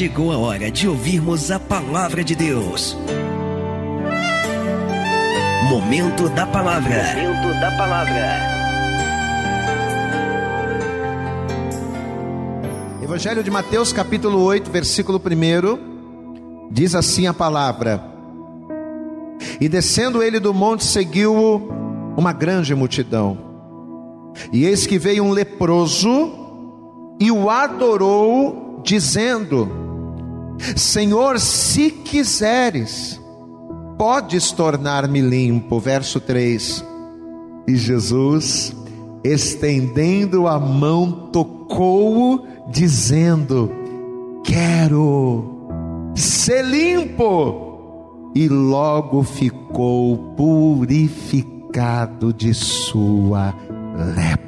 chegou a hora de ouvirmos a palavra de Deus. Momento da palavra. Momento da palavra. Evangelho de Mateus, capítulo 8, versículo 1, diz assim a palavra: E descendo ele do monte, seguiu-o uma grande multidão. E eis que veio um leproso e o adorou, dizendo: Senhor, se quiseres, podes tornar-me limpo. Verso 3. E Jesus, estendendo a mão, tocou-o, dizendo: Quero ser limpo. E logo ficou purificado de sua lepra.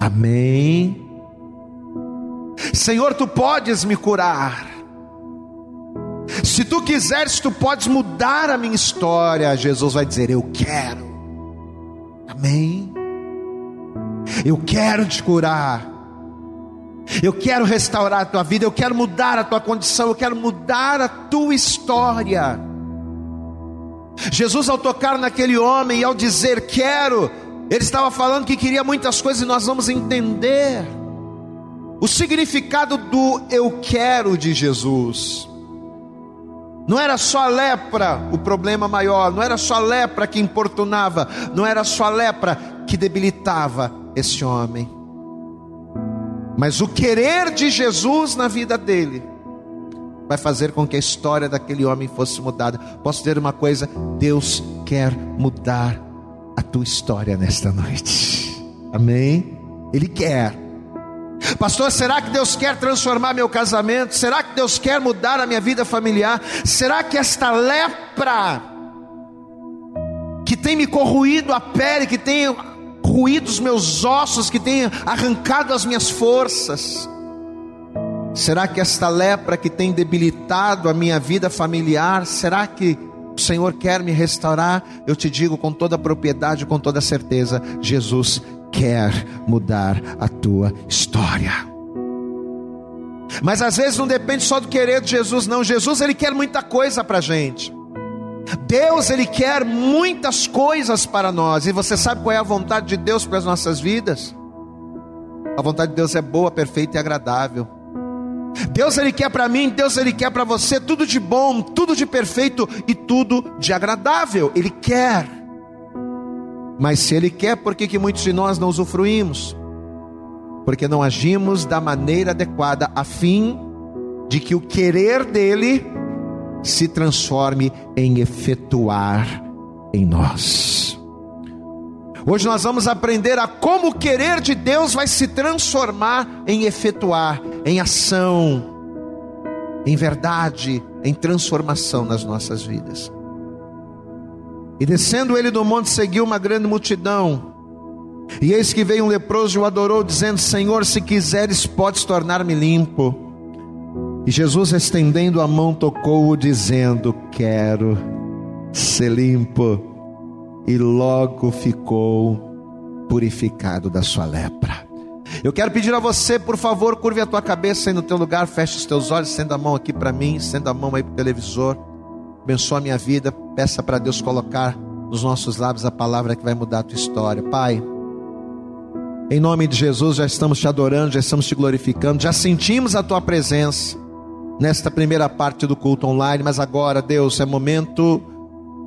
Amém. Senhor, tu podes me curar. Se tu quiseres, tu podes mudar a minha história. Jesus vai dizer: Eu quero. Amém. Eu quero te curar. Eu quero restaurar a tua vida. Eu quero mudar a tua condição. Eu quero mudar a tua história. Jesus, ao tocar naquele homem e ao dizer quero, ele estava falando que queria muitas coisas e nós vamos entender o significado do eu quero de Jesus. Não era só a lepra o problema maior, não era só a lepra que importunava, não era só a lepra que debilitava esse homem. Mas o querer de Jesus na vida dele vai fazer com que a história daquele homem fosse mudada. Posso dizer uma coisa: Deus quer mudar a tua história nesta noite. Amém? Ele quer. Pastor, será que Deus quer transformar meu casamento? Será que Deus quer mudar a minha vida familiar? Será que esta lepra que tem me corroído a pele, que tem ruído os meus ossos, que tem arrancado as minhas forças? Será que esta lepra que tem debilitado a minha vida familiar, será que o Senhor quer me restaurar? Eu te digo com toda a propriedade, com toda a certeza: Jesus quer mudar a tua história. Mas às vezes não depende só do querer de Jesus, não. Jesus ele quer muita coisa para a gente. Deus ele quer muitas coisas para nós. E você sabe qual é a vontade de Deus para as nossas vidas? A vontade de Deus é boa, perfeita e agradável. Deus ele quer para mim, Deus ele quer para você tudo de bom, tudo de perfeito e tudo de agradável. Ele quer. Mas se Ele quer, por que, que muitos de nós não usufruímos? Porque não agimos da maneira adequada, a fim de que o querer dEle se transforme em efetuar em nós. Hoje nós vamos aprender a como o querer de Deus vai se transformar em efetuar, em ação, em verdade, em transformação nas nossas vidas. E descendo ele do monte, seguiu uma grande multidão. E eis que veio um leproso e o adorou, dizendo: Senhor, se quiseres, podes tornar-me limpo. E Jesus, estendendo a mão, tocou-o, dizendo: Quero ser limpo. E logo ficou purificado da sua lepra. Eu quero pedir a você, por favor, curve a tua cabeça aí no teu lugar, feche os teus olhos, estenda a mão aqui para mim, estenda a mão aí para o televisor abençoa a minha vida. Peça para Deus colocar nos nossos lábios a palavra que vai mudar a tua história. Pai, em nome de Jesus, já estamos te adorando, já estamos te glorificando, já sentimos a tua presença nesta primeira parte do culto online, mas agora, Deus, é momento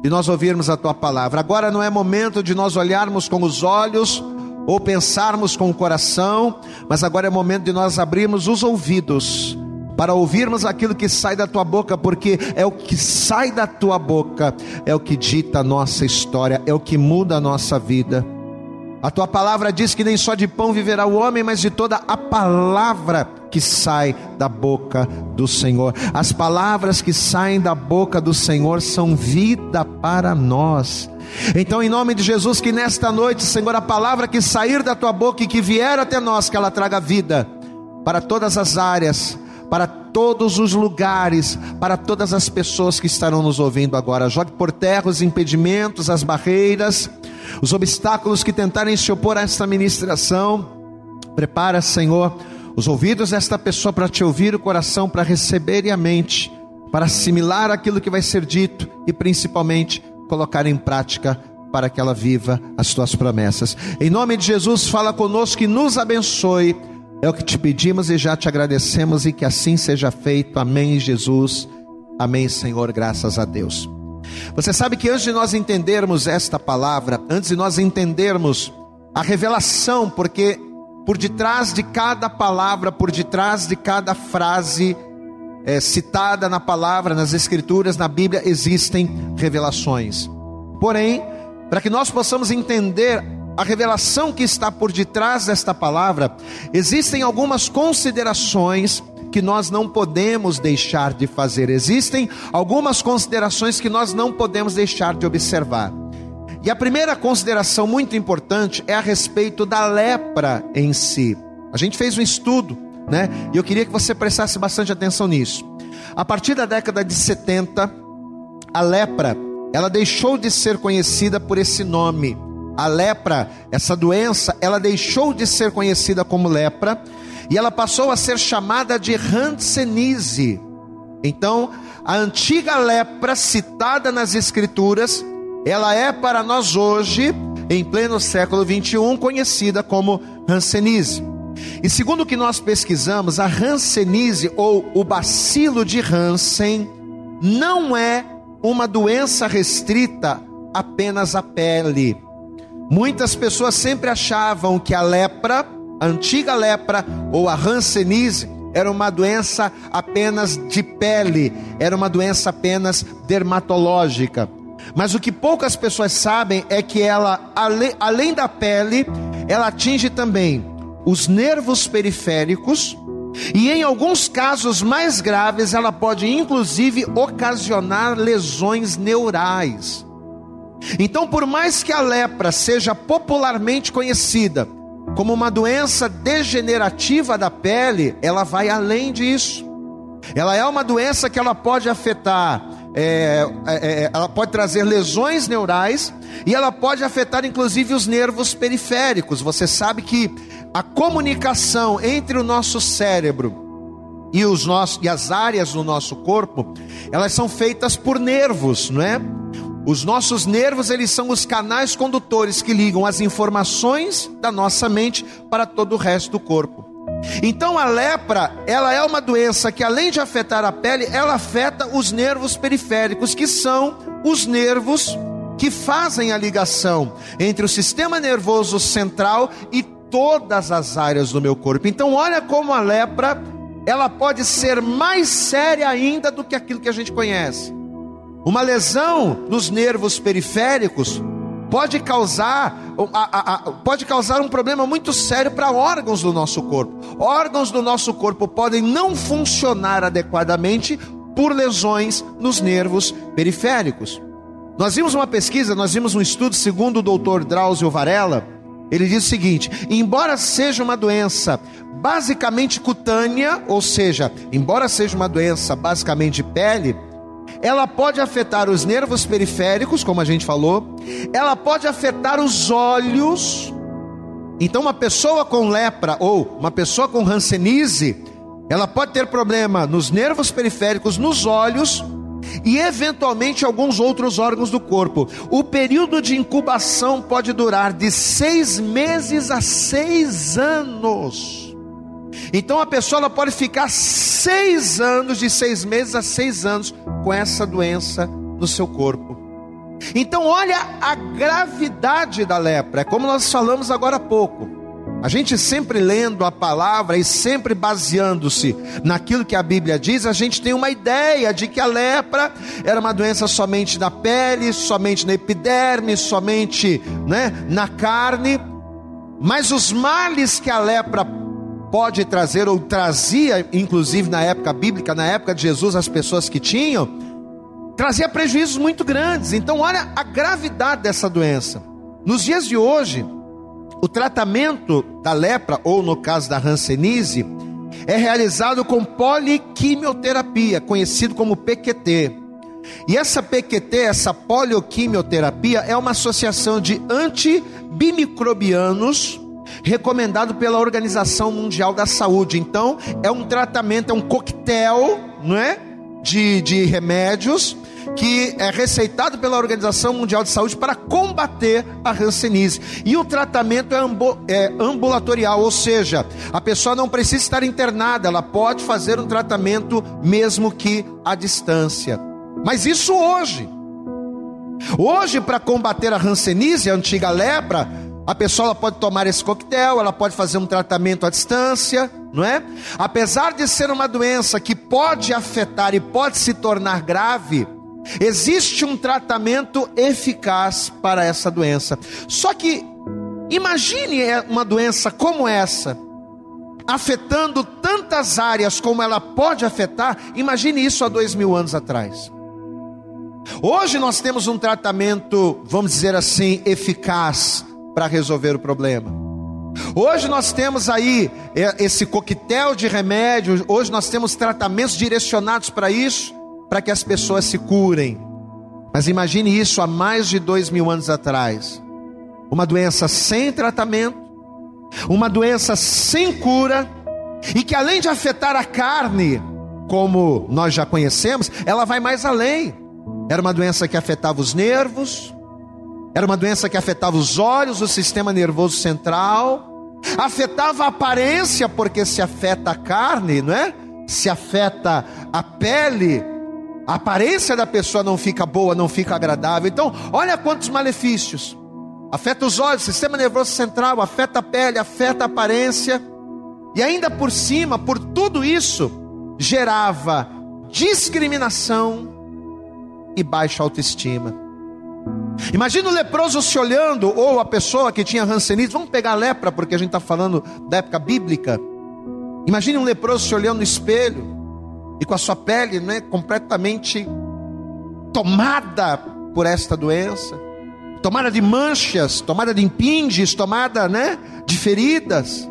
de nós ouvirmos a tua palavra. Agora não é momento de nós olharmos com os olhos ou pensarmos com o coração, mas agora é momento de nós abrirmos os ouvidos para ouvirmos aquilo que sai da tua boca, porque é o que sai da tua boca, é o que dita a nossa história, é o que muda a nossa vida. A tua palavra diz que nem só de pão viverá o homem, mas de toda a palavra que sai da boca do Senhor. As palavras que saem da boca do Senhor são vida para nós. Então, em nome de Jesus, que nesta noite, Senhor, a palavra que sair da tua boca e que vier até nós, que ela traga vida para todas as áreas para todos os lugares, para todas as pessoas que estarão nos ouvindo agora. Jogue por terra os impedimentos, as barreiras, os obstáculos que tentarem se opor a esta ministração. Prepara, Senhor, os ouvidos desta pessoa para te ouvir, o coração para receber e a mente para assimilar aquilo que vai ser dito e principalmente colocar em prática para que ela viva as tuas promessas. Em nome de Jesus, fala conosco e nos abençoe. É o que te pedimos e já te agradecemos e que assim seja feito. Amém, Jesus. Amém, Senhor. Graças a Deus. Você sabe que antes de nós entendermos esta palavra, antes de nós entendermos a revelação, porque por detrás de cada palavra, por detrás de cada frase, é, citada na palavra, nas Escrituras, na Bíblia, existem revelações. Porém, para que nós possamos entender a revelação que está por detrás desta palavra, existem algumas considerações que nós não podemos deixar de fazer, existem algumas considerações que nós não podemos deixar de observar. E a primeira consideração muito importante é a respeito da lepra em si. A gente fez um estudo né? E eu queria que você prestasse bastante atenção nisso. A partir da década de 70, a lepra, ela deixou de ser conhecida por esse nome. A lepra, essa doença, ela deixou de ser conhecida como lepra e ela passou a ser chamada de Hanseníase. Então, a antiga lepra citada nas escrituras, ela é para nós hoje, em pleno século 21, conhecida como Hanseníase. E segundo o que nós pesquisamos, a Hanseníase ou o bacilo de Hansen não é uma doença restrita apenas à pele. Muitas pessoas sempre achavam que a lepra, a antiga lepra ou a Hanseníase era uma doença apenas de pele, era uma doença apenas dermatológica. Mas o que poucas pessoas sabem é que ela, além da pele, ela atinge também os nervos periféricos e, em alguns casos mais graves, ela pode inclusive ocasionar lesões neurais. Então, por mais que a lepra seja popularmente conhecida como uma doença degenerativa da pele, ela vai além disso. Ela é uma doença que ela pode afetar, é, é, é ela pode trazer lesões neurais e ela pode afetar inclusive os nervos periféricos. Você sabe que a comunicação entre o nosso cérebro e, os nossos, e as áreas do nosso corpo, elas são feitas por nervos, não é? Os nossos nervos, eles são os canais condutores que ligam as informações da nossa mente para todo o resto do corpo. Então a lepra, ela é uma doença que além de afetar a pele, ela afeta os nervos periféricos, que são os nervos que fazem a ligação entre o sistema nervoso central e todas as áreas do meu corpo. Então, olha como a lepra, ela pode ser mais séria ainda do que aquilo que a gente conhece. Uma lesão nos nervos periféricos pode causar, pode causar um problema muito sério para órgãos do nosso corpo. Órgãos do nosso corpo podem não funcionar adequadamente por lesões nos nervos periféricos. Nós vimos uma pesquisa, nós vimos um estudo segundo o doutor Drauzio Varela, ele diz o seguinte: embora seja uma doença basicamente cutânea, ou seja, embora seja uma doença basicamente de pele, ela pode afetar os nervos periféricos, como a gente falou, ela pode afetar os olhos. Então, uma pessoa com lepra ou uma pessoa com hanseníase, ela pode ter problema nos nervos periféricos, nos olhos e eventualmente alguns outros órgãos do corpo. O período de incubação pode durar de seis meses a seis anos. Então a pessoa ela pode ficar seis anos, de seis meses a seis anos, com essa doença no seu corpo. Então olha a gravidade da lepra, é como nós falamos agora há pouco. A gente sempre lendo a palavra e sempre baseando-se naquilo que a Bíblia diz, a gente tem uma ideia de que a lepra era uma doença somente na pele, somente na epiderme, somente né, na carne. Mas os males que a lepra pode trazer, ou trazia, inclusive na época bíblica, na época de Jesus, as pessoas que tinham, trazia prejuízos muito grandes. Então, olha a gravidade dessa doença. Nos dias de hoje, o tratamento da lepra, ou no caso da Hanseníase, é realizado com poliquimioterapia, conhecido como PQT. E essa PQT, essa polioquimioterapia, é uma associação de antibimicrobianos recomendado pela Organização Mundial da Saúde. Então, é um tratamento, é um coquetel, não é? De, de remédios que é receitado pela Organização Mundial de Saúde para combater a hanseníase. E o tratamento é, é ambulatorial, ou seja, a pessoa não precisa estar internada, ela pode fazer um tratamento mesmo que à distância. Mas isso hoje. Hoje, para combater a hanseníase, a antiga lepra, a pessoa pode tomar esse coquetel, ela pode fazer um tratamento à distância, não é? Apesar de ser uma doença que pode afetar e pode se tornar grave, existe um tratamento eficaz para essa doença. Só que imagine uma doença como essa, afetando tantas áreas como ela pode afetar, imagine isso há dois mil anos atrás. Hoje nós temos um tratamento, vamos dizer assim, eficaz para resolver o problema. Hoje nós temos aí é, esse coquetel de remédios, hoje nós temos tratamentos direcionados para isso, para que as pessoas se curem. Mas imagine isso há mais de dois mil anos atrás: uma doença sem tratamento, uma doença sem cura, e que além de afetar a carne, como nós já conhecemos, ela vai mais além. Era uma doença que afetava os nervos, era uma doença que afetava os olhos, o sistema nervoso central, afetava a aparência, porque se afeta a carne, não é? Se afeta a pele, a aparência da pessoa não fica boa, não fica agradável. Então, olha quantos malefícios. Afeta os olhos, sistema nervoso central, afeta a pele, afeta a aparência. E ainda por cima, por tudo isso, gerava discriminação e baixa autoestima. Imagina o leproso se olhando, ou a pessoa que tinha rancenismo, vamos pegar lepra, porque a gente está falando da época bíblica. Imagine um leproso se olhando no espelho, e com a sua pele né, completamente tomada por esta doença, tomada de manchas, tomada de impinges, tomada né, de feridas.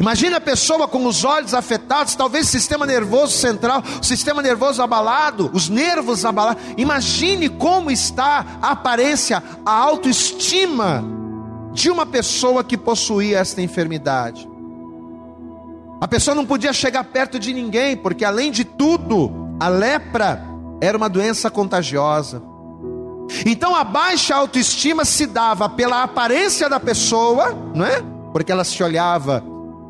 Imagina a pessoa com os olhos afetados, talvez sistema nervoso central, sistema nervoso abalado, os nervos abalados. Imagine como está a aparência, a autoestima de uma pessoa que possuía esta enfermidade. A pessoa não podia chegar perto de ninguém, porque além de tudo, a lepra era uma doença contagiosa. Então a baixa autoestima se dava pela aparência da pessoa, não é? Porque ela se olhava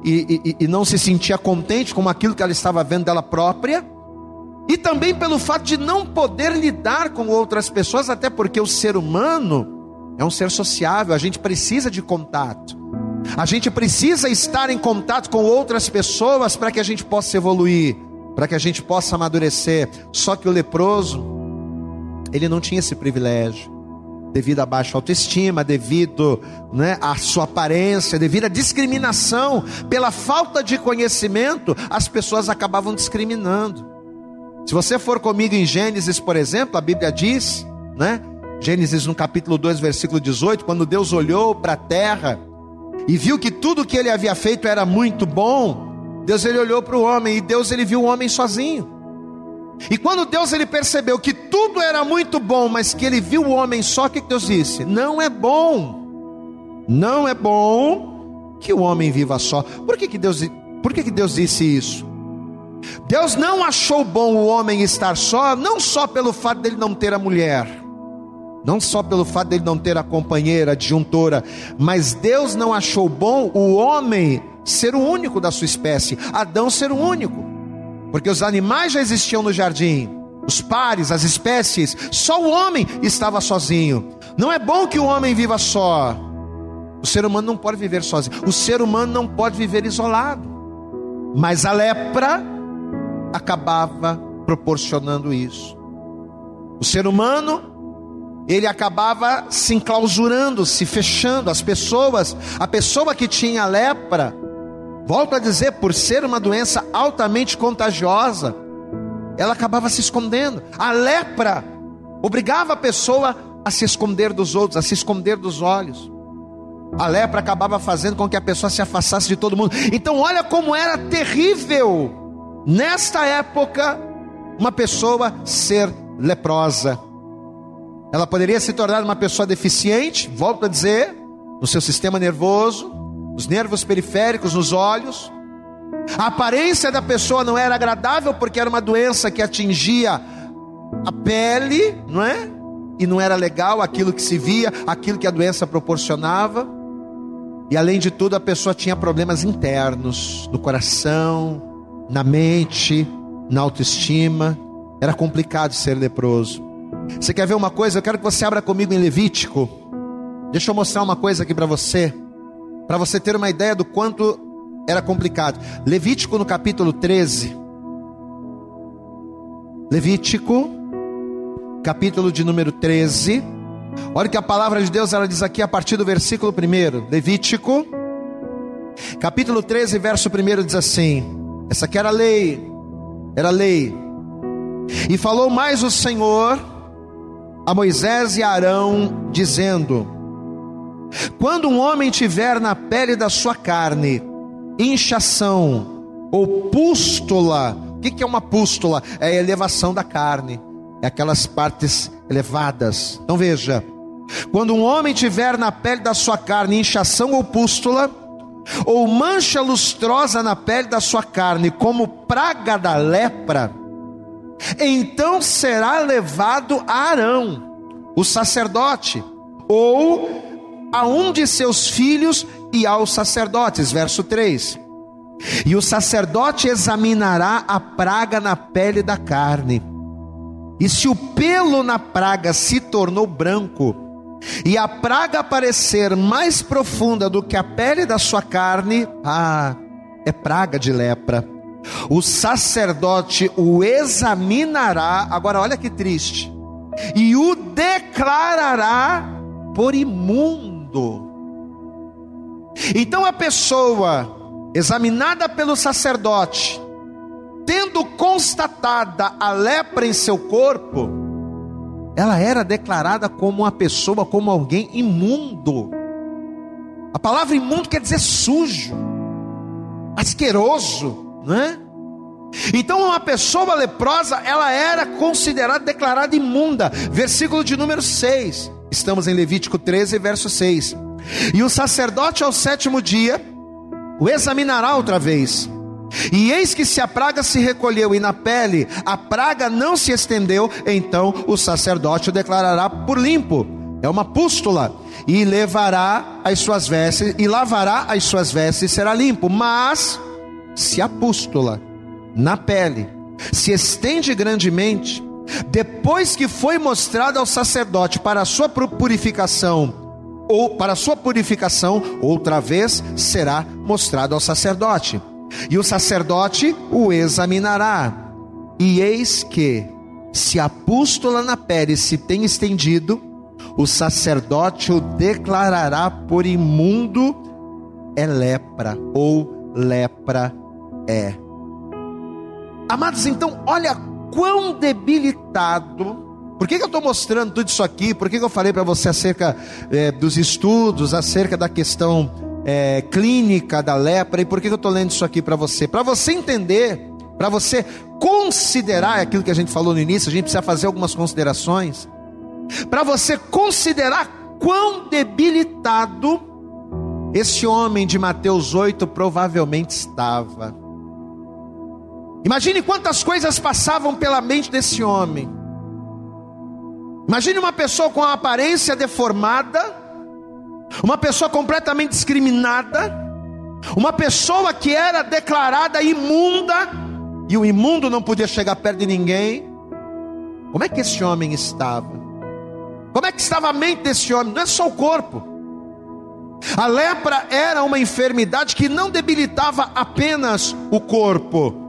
e, e, e não se sentia contente com aquilo que ela estava vendo dela própria, e também pelo fato de não poder lidar com outras pessoas, até porque o ser humano é um ser sociável, a gente precisa de contato, a gente precisa estar em contato com outras pessoas para que a gente possa evoluir, para que a gente possa amadurecer. Só que o leproso, ele não tinha esse privilégio devido à baixa autoestima, devido né, à sua aparência, devido à discriminação, pela falta de conhecimento, as pessoas acabavam discriminando. Se você for comigo em Gênesis, por exemplo, a Bíblia diz, né? Gênesis no capítulo 2, versículo 18, quando Deus olhou para a terra e viu que tudo que ele havia feito era muito bom, Deus ele olhou para o homem e Deus ele viu o homem sozinho. E quando Deus ele percebeu que tudo era muito bom, mas que ele viu o homem só, o que Deus disse? Não é bom, não é bom que o homem viva só. Por que, que, Deus, por que, que Deus disse isso? Deus não achou bom o homem estar só, não só pelo fato dele não ter a mulher, não só pelo fato dele não ter a companheira, a adjuntora, mas Deus não achou bom o homem ser o único da sua espécie, Adão ser o único porque os animais já existiam no jardim, os pares, as espécies, só o homem estava sozinho. Não é bom que o homem viva só. O ser humano não pode viver sozinho, o ser humano não pode viver isolado. Mas a lepra acabava proporcionando isso. O ser humano, ele acabava se enclausurando, se fechando. As pessoas, a pessoa que tinha lepra, Volto a dizer, por ser uma doença altamente contagiosa, ela acabava se escondendo. A lepra obrigava a pessoa a se esconder dos outros, a se esconder dos olhos. A lepra acabava fazendo com que a pessoa se afastasse de todo mundo. Então, olha como era terrível, nesta época, uma pessoa ser leprosa. Ela poderia se tornar uma pessoa deficiente, volto a dizer, no seu sistema nervoso, os nervos periféricos, nos olhos. A aparência da pessoa não era agradável porque era uma doença que atingia a pele, não é? E não era legal aquilo que se via, aquilo que a doença proporcionava. E além de tudo, a pessoa tinha problemas internos, no coração, na mente, na autoestima. Era complicado ser leproso. Você quer ver uma coisa? Eu quero que você abra comigo em Levítico. Deixa eu mostrar uma coisa aqui para você, para você ter uma ideia do quanto era complicado. Levítico no capítulo 13. Levítico, capítulo de número 13. Olha que a palavra de Deus ela diz aqui a partir do versículo 1. Levítico, capítulo 13, verso 1 diz assim: Essa aqui era a lei, era a lei. E falou mais o Senhor a Moisés e a Arão, dizendo: Quando um homem tiver na pele da sua carne inchação ou pústula, o que é uma pústula? É a elevação da carne, é aquelas partes elevadas. Então veja: quando um homem tiver na pele da sua carne inchação ou pústula, ou mancha lustrosa na pele da sua carne, como praga da lepra, então será levado a Arão, o sacerdote, ou a um de seus filhos e aos sacerdotes. Verso 3. E o sacerdote examinará a praga na pele da carne, e se o pelo na praga se tornou branco, e a praga parecer mais profunda do que a pele da sua carne, ah, é praga de lepra o sacerdote o examinará, agora olha que triste, e o declarará por imundo. Então a pessoa examinada pelo sacerdote, tendo constatada a lepra em seu corpo, ela era declarada como uma pessoa, como alguém imundo. A palavra imundo quer dizer sujo, asqueroso não é? Então, uma pessoa leprosa, ela era considerada, declarada imunda. Versículo de número 6. Estamos em Levítico 13, verso 6. E o sacerdote ao sétimo dia o examinará outra vez. E eis que se a praga se recolheu e na pele a praga não se estendeu, então o sacerdote o declarará por limpo. É uma pústula. E levará as suas vestes, e lavará as suas vestes, e será limpo. Mas se a pústula na pele se estende grandemente, depois que foi mostrado ao sacerdote para a sua purificação, ou para a sua purificação, outra vez será mostrado ao sacerdote. E o sacerdote o examinará. E eis que, se a pústula na pele se tem estendido, o sacerdote o declarará por imundo, é lepra ou lepra é. Amados, então, olha quão debilitado. Por que, que eu estou mostrando tudo isso aqui? Por que, que eu falei para você acerca é, dos estudos, acerca da questão é, clínica da lepra? E por que, que eu estou lendo isso aqui para você? Para você entender, para você considerar aquilo que a gente falou no início, a gente precisa fazer algumas considerações. Para você considerar quão debilitado esse homem de Mateus 8 provavelmente estava. Imagine quantas coisas passavam pela mente desse homem. Imagine uma pessoa com a aparência deformada, uma pessoa completamente discriminada, uma pessoa que era declarada imunda, e o imundo não podia chegar perto de ninguém. Como é que esse homem estava? Como é que estava a mente desse homem? Não é só o corpo. A lepra era uma enfermidade que não debilitava apenas o corpo,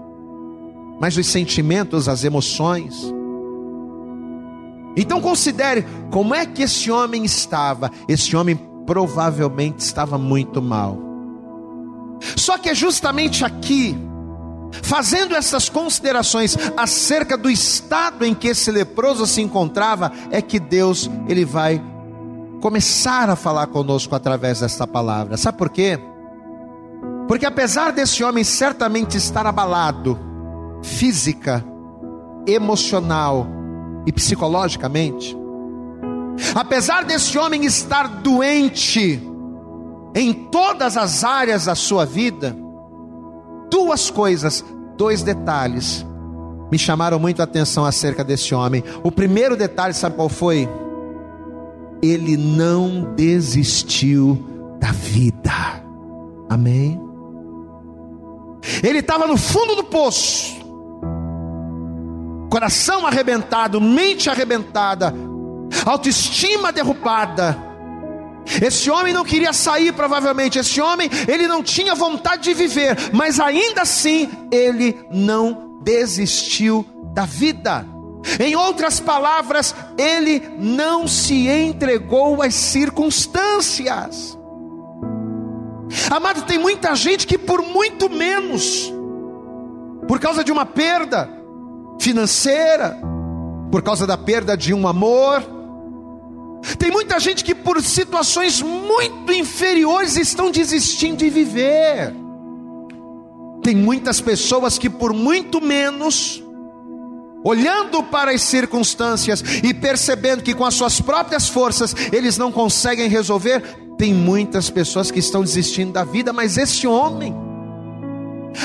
mas os sentimentos, as emoções. Então considere como é que esse homem estava. Esse homem provavelmente estava muito mal. Só que é justamente aqui, fazendo essas considerações acerca do estado em que esse leproso se encontrava, é que Deus ele vai começar a falar conosco através desta palavra. Sabe por quê? Porque apesar desse homem certamente estar abalado, física, emocional e psicologicamente. Apesar desse homem estar doente em todas as áreas da sua vida, duas coisas, dois detalhes me chamaram muito a atenção acerca desse homem. O primeiro detalhe, sabe qual foi? Ele não desistiu da vida. Amém? Ele estava no fundo do poço, coração arrebentado, mente arrebentada, autoestima derrubada. Esse homem não queria sair, provavelmente. Esse homem, ele não tinha vontade de viver, mas ainda assim, ele não desistiu da vida. Em outras palavras, ele não se entregou às circunstâncias. Amado, tem muita gente que por muito menos, por causa de uma perda financeira, por causa da perda de um amor, tem muita gente que por situações muito inferiores estão desistindo de viver. Tem muitas pessoas que por muito menos, olhando para as circunstâncias e percebendo que com as suas próprias forças eles não conseguem resolver, tem muitas pessoas que estão desistindo da vida, mas esse homem,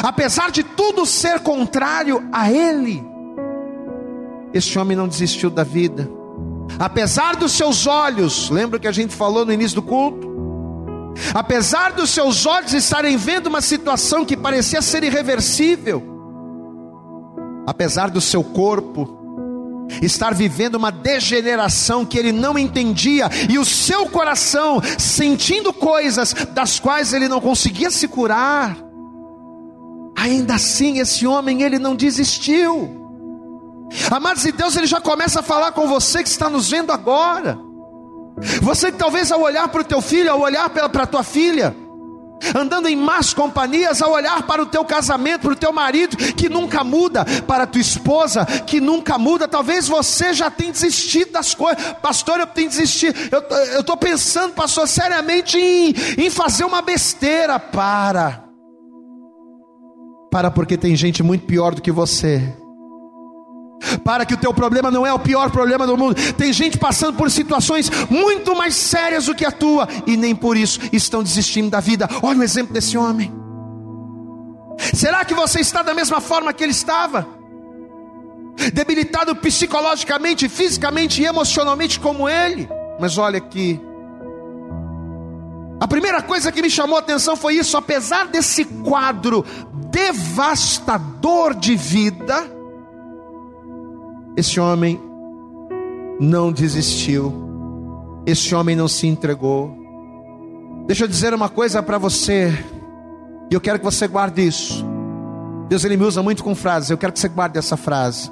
apesar de tudo ser contrário a ele, esse homem não desistiu da vida. Apesar dos seus olhos, lembra que a gente falou no início do culto? Apesar dos seus olhos estarem vendo uma situação que parecia ser irreversível, apesar do seu corpo estar vivendo uma degeneração que ele não entendia, e o seu coração sentindo coisas das quais ele não conseguia se curar. Ainda assim, esse homem ele não desistiu. Amados de Deus, ele já começa a falar com você que está nos vendo agora. Você que talvez ao olhar para o teu filho, ao olhar para a tua filha, andando em más companhias, ao olhar para o teu casamento, para o teu marido que nunca muda, para a tua esposa que nunca muda, talvez você já tenha desistido das coisas, pastor. Eu tenho desistido, eu estou pensando, pastor, seriamente em, em fazer uma besteira. Para, para, porque tem gente muito pior do que você para que o teu problema não é o pior problema do mundo. Tem gente passando por situações muito mais sérias do que a tua e nem por isso estão desistindo da vida. Olha o exemplo desse homem. Será que você está da mesma forma que ele estava? Debilitado psicologicamente, fisicamente e emocionalmente como ele? Mas olha aqui. A primeira coisa que me chamou a atenção foi isso, apesar desse quadro devastador de vida, esse homem não desistiu, esse homem não se entregou. Deixa eu dizer uma coisa para você, e eu quero que você guarde isso. Deus ele me usa muito com frases, eu quero que você guarde essa frase.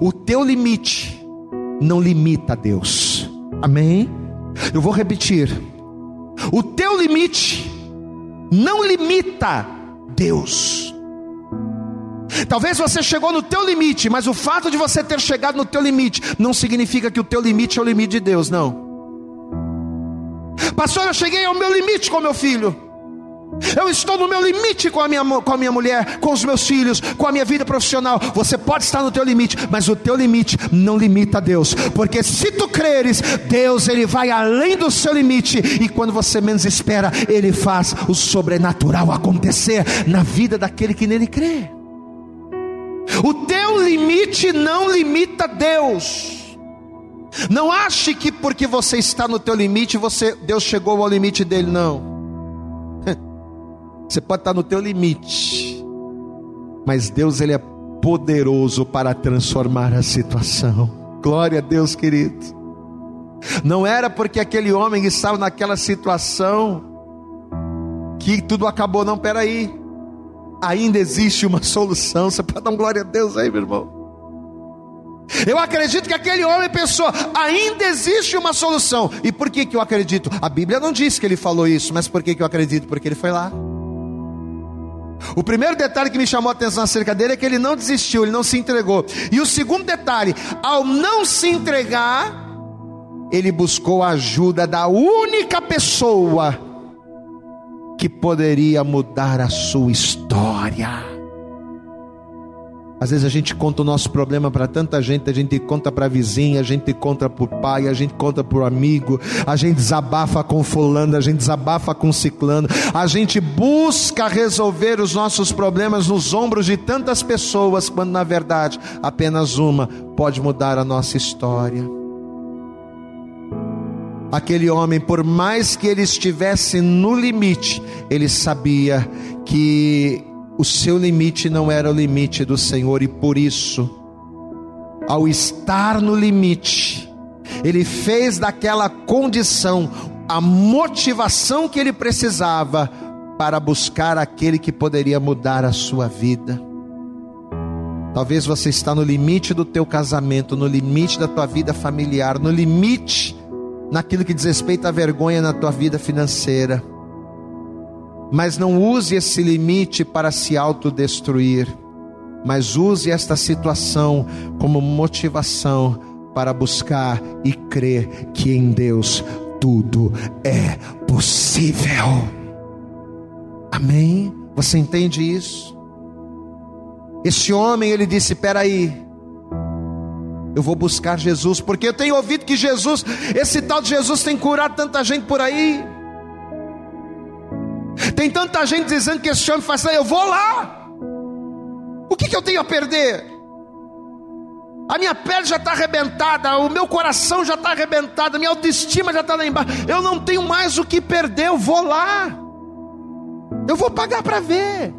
O teu limite não limita Deus. Amém? Eu vou repetir. O teu limite não limita Deus. Talvez você chegou no teu limite, mas o fato de você ter chegado no teu limite não significa que o teu limite é o limite de Deus, não. Pastor, eu cheguei ao meu limite com meu filho. Eu estou no meu limite com a, minha, com a minha mulher, com os meus filhos, com a minha vida profissional. Você pode estar no teu limite, mas o teu limite não limita Deus, porque se tu creres, Deus ele vai além do seu limite e quando você menos espera, ele faz o sobrenatural acontecer na vida daquele que nele crê. O teu limite não limita Deus. Não ache que porque você está no teu limite, você Deus chegou ao limite dele, não. Você pode estar no teu limite, mas Deus ele é poderoso para transformar a situação. Glória a Deus, querido. Não era porque aquele homem estava naquela situação que tudo acabou, não, peraí ainda existe uma solução. Você pode dar um glória a Deus aí, meu irmão. Eu acredito que aquele homem pensou, ainda existe uma solução. E por que, que eu acredito? A Bíblia não diz que ele falou isso, mas por que, que eu acredito? Porque ele foi lá. O primeiro detalhe que me chamou a atenção acerca dele é que ele não desistiu, ele não se entregou. E o segundo detalhe, ao não se entregar, ele buscou a ajuda da única pessoa que poderia mudar a sua história. Às vezes a gente conta o nosso problema para tanta gente, a gente conta para vizinha, a gente conta para o pai, a gente conta para o amigo, a gente desabafa com fulano, a gente desabafa com ciclano, a gente busca resolver os nossos problemas nos ombros de tantas pessoas, quando na verdade apenas uma pode mudar a nossa história. Aquele homem, por mais que ele estivesse no limite, ele sabia que o seu limite não era o limite do Senhor e por isso, ao estar no limite, ele fez daquela condição a motivação que ele precisava para buscar aquele que poderia mudar a sua vida. Talvez você está no limite do teu casamento, no limite da tua vida familiar, no limite naquilo que diz respeito à vergonha na tua vida financeira mas não use esse limite para se autodestruir, mas use esta situação como motivação para buscar e crer que em Deus tudo é possível. Amém? Você entende isso? Esse homem, ele disse: Espera aí, eu vou buscar Jesus, porque eu tenho ouvido que Jesus, esse tal de Jesus, tem curado tanta gente por aí. Tem tanta gente dizendo que esse homem faz eu vou lá. O que, que eu tenho a perder? A minha pele já está arrebentada, o meu coração já está arrebentado, a minha autoestima já está lá embaixo. Eu não tenho mais o que perder, eu vou lá. Eu vou pagar para ver.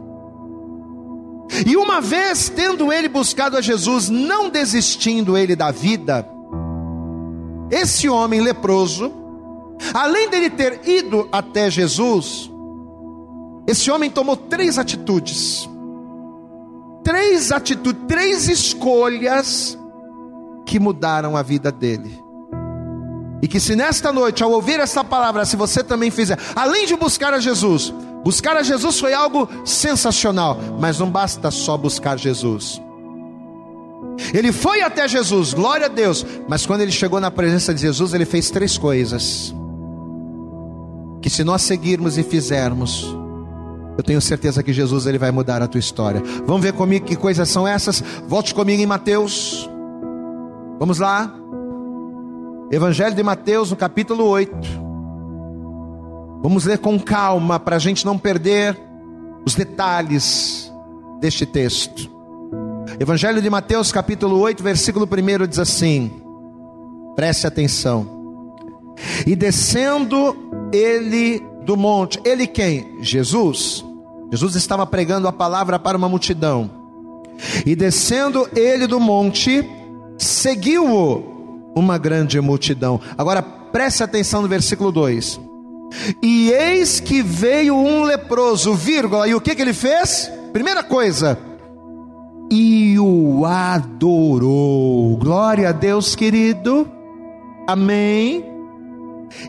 E uma vez tendo ele buscado a Jesus, não desistindo ele da vida, esse homem leproso, além dele ter ido até Jesus, esse homem tomou três atitudes. Três atitudes, três escolhas que mudaram a vida dele. E que se nesta noite, ao ouvir essa palavra, se você também fizer, além de buscar a Jesus, buscar a Jesus foi algo sensacional, mas não basta só buscar Jesus. Ele foi até Jesus, glória a Deus, mas quando ele chegou na presença de Jesus, ele fez três coisas. Que se nós seguirmos e fizermos, eu tenho certeza que Jesus ele vai mudar a tua história. Vamos ver comigo que coisas são essas? Volte comigo em Mateus. Vamos lá. Evangelho de Mateus, no capítulo 8. Vamos ler com calma para a gente não perder os detalhes deste texto. Evangelho de Mateus, capítulo 8, versículo 1 diz assim: preste atenção. E descendo ele do monte. Ele quem? Jesus. Jesus estava pregando a palavra para uma multidão. E descendo ele do monte, seguiu-o uma grande multidão. Agora preste atenção no versículo 2. E eis que veio um leproso, vírgula, e o que, que ele fez? Primeira coisa, e o adorou. Glória a Deus, querido. Amém.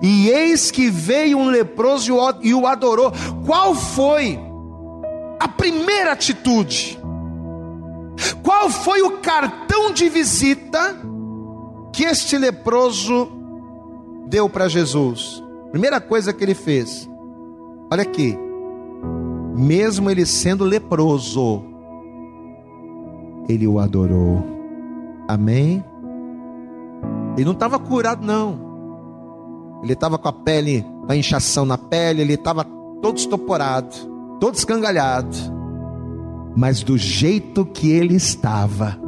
E eis que veio um leproso e o adorou. Qual foi a primeira atitude? Qual foi o cartão de visita que este leproso deu para Jesus? Primeira coisa que ele fez, olha aqui, mesmo ele sendo leproso, ele o adorou. Amém? Ele não estava curado, não ele estava com a pele, a inchação na pele, ele estava todo estoporado, todo escangalhado, mas do jeito que ele estava,